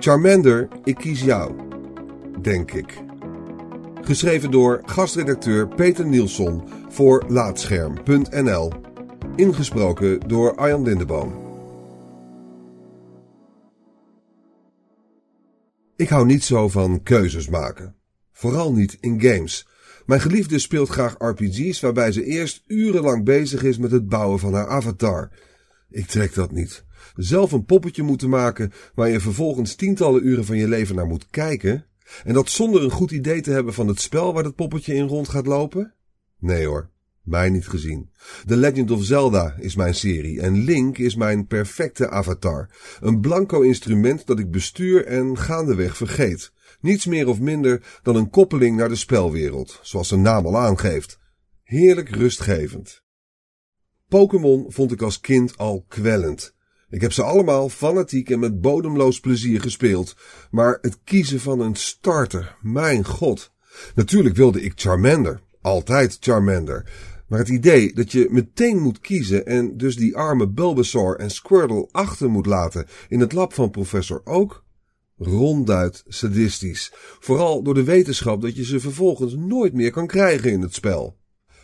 Charmander, ik kies jou. Denk ik. Geschreven door gastredacteur Peter Nielsen voor Laatscherm.nl. Ingesproken door Arjan Lindeboom. Ik hou niet zo van keuzes maken. Vooral niet in games. Mijn geliefde speelt graag RPG's waarbij ze eerst urenlang bezig is met het bouwen van haar avatar. Ik trek dat niet. Zelf een poppetje moeten maken waar je vervolgens tientallen uren van je leven naar moet kijken. En dat zonder een goed idee te hebben van het spel waar dat poppetje in rond gaat lopen? Nee hoor, mij niet gezien. The Legend of Zelda is mijn serie en Link is mijn perfecte avatar. Een blanco instrument dat ik bestuur en gaandeweg vergeet. Niets meer of minder dan een koppeling naar de spelwereld, zoals zijn naam al aangeeft. Heerlijk rustgevend. Pokémon vond ik als kind al kwellend. Ik heb ze allemaal fanatiek en met bodemloos plezier gespeeld. Maar het kiezen van een starter, mijn god. Natuurlijk wilde ik Charmander. Altijd Charmander. Maar het idee dat je meteen moet kiezen en dus die arme Bulbasaur en Squirtle achter moet laten in het lab van professor Oak? Ronduit sadistisch. Vooral door de wetenschap dat je ze vervolgens nooit meer kan krijgen in het spel.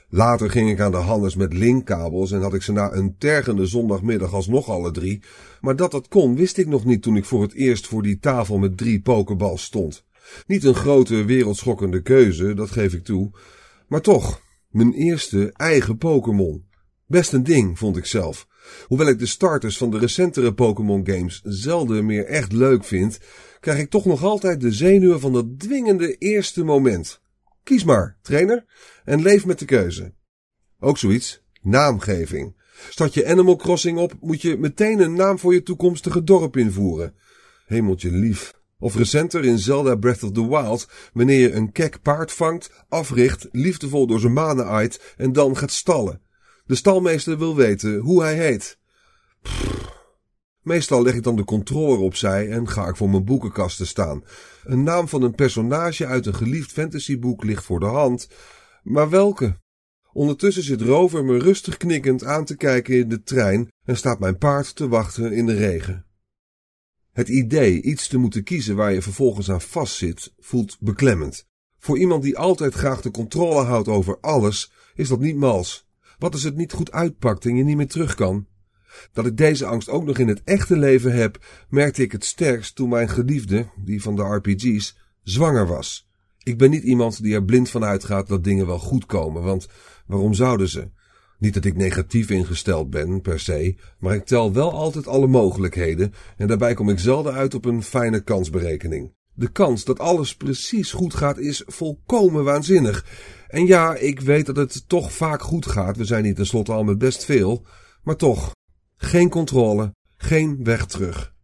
Later ging ik aan de handels met linkkabels en had ik ze na een tergende zondagmiddag alsnog alle drie. Maar dat dat kon wist ik nog niet toen ik voor het eerst voor die tafel met drie pokerbals stond. Niet een grote wereldschokkende keuze, dat geef ik toe. Maar toch, mijn eerste eigen Pokémon. Best een ding, vond ik zelf. Hoewel ik de starters van de recentere Pokémon games zelden meer echt leuk vind, krijg ik toch nog altijd de zenuwen van dat dwingende eerste moment. Kies maar, trainer, en leef met de keuze. Ook zoiets, naamgeving. Start je Animal Crossing op, moet je meteen een naam voor je toekomstige dorp invoeren. Hemeltje lief. Of recenter in Zelda Breath of the Wild, wanneer je een kek paard vangt, africht, liefdevol door zijn manen aait en dan gaat stallen. De stalmeester wil weten hoe hij heet. Meestal leg ik dan de controller opzij en ga ik voor mijn boekenkasten staan. Een naam van een personage uit een geliefd fantasyboek ligt voor de hand. Maar welke? Ondertussen zit Rover me rustig knikkend aan te kijken in de trein en staat mijn paard te wachten in de regen. Het idee iets te moeten kiezen waar je vervolgens aan vastzit, voelt beklemmend. Voor iemand die altijd graag de controle houdt over alles, is dat niet mals. Wat als het niet goed uitpakt en je niet meer terug kan? Dat ik deze angst ook nog in het echte leven heb, merkte ik het sterkst toen mijn geliefde, die van de RPG's, zwanger was. Ik ben niet iemand die er blind van uitgaat dat dingen wel goed komen, want waarom zouden ze? Niet dat ik negatief ingesteld ben, per se, maar ik tel wel altijd alle mogelijkheden en daarbij kom ik zelden uit op een fijne kansberekening. De kans dat alles precies goed gaat is volkomen waanzinnig. En ja, ik weet dat het toch vaak goed gaat, we zijn hier tenslotte al met best veel, maar toch, geen controle, geen weg terug.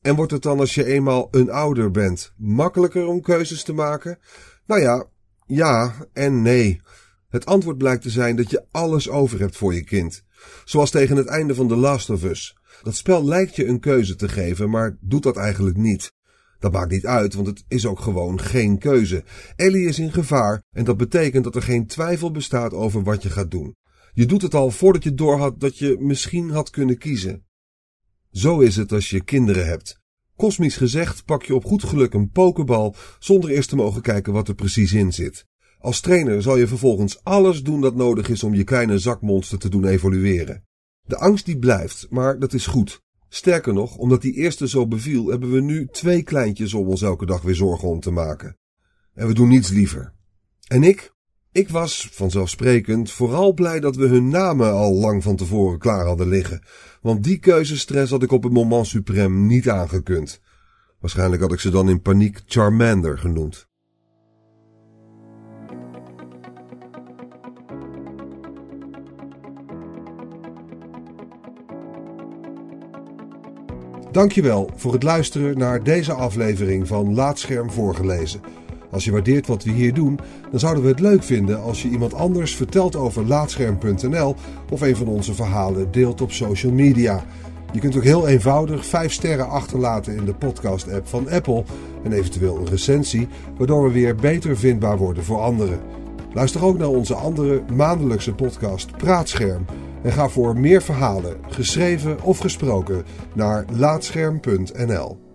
En wordt het dan als je eenmaal een ouder bent makkelijker om keuzes te maken? Nou ja, ja en nee. Het antwoord blijkt te zijn dat je alles over hebt voor je kind. Zoals tegen het einde van The Last of Us. Dat spel lijkt je een keuze te geven, maar doet dat eigenlijk niet. Dat maakt niet uit, want het is ook gewoon geen keuze. Ellie is in gevaar en dat betekent dat er geen twijfel bestaat over wat je gaat doen. Je doet het al voordat je doorhad dat je misschien had kunnen kiezen. Zo is het als je kinderen hebt. Kosmisch gezegd pak je op goed geluk een pokebal zonder eerst te mogen kijken wat er precies in zit. Als trainer zal je vervolgens alles doen dat nodig is om je kleine zakmonster te doen evolueren. De angst die blijft, maar dat is goed. Sterker nog, omdat die eerste zo beviel, hebben we nu twee kleintjes om ons elke dag weer zorgen om te maken. En we doen niets liever. En ik? Ik was, vanzelfsprekend, vooral blij dat we hun namen al lang van tevoren klaar hadden liggen. Want die keuzestress had ik op het moment suprême niet aangekund. Waarschijnlijk had ik ze dan in paniek Charmander genoemd. Dankjewel voor het luisteren naar deze aflevering van Laatscherm voorgelezen. Als je waardeert wat we hier doen, dan zouden we het leuk vinden als je iemand anders vertelt over laatscherm.nl of een van onze verhalen deelt op social media. Je kunt ook heel eenvoudig 5 sterren achterlaten in de podcast-app van Apple en eventueel een recensie, waardoor we weer beter vindbaar worden voor anderen. Luister ook naar onze andere maandelijkse podcast Praatscherm en ga voor meer verhalen, geschreven of gesproken, naar laatscherm.nl.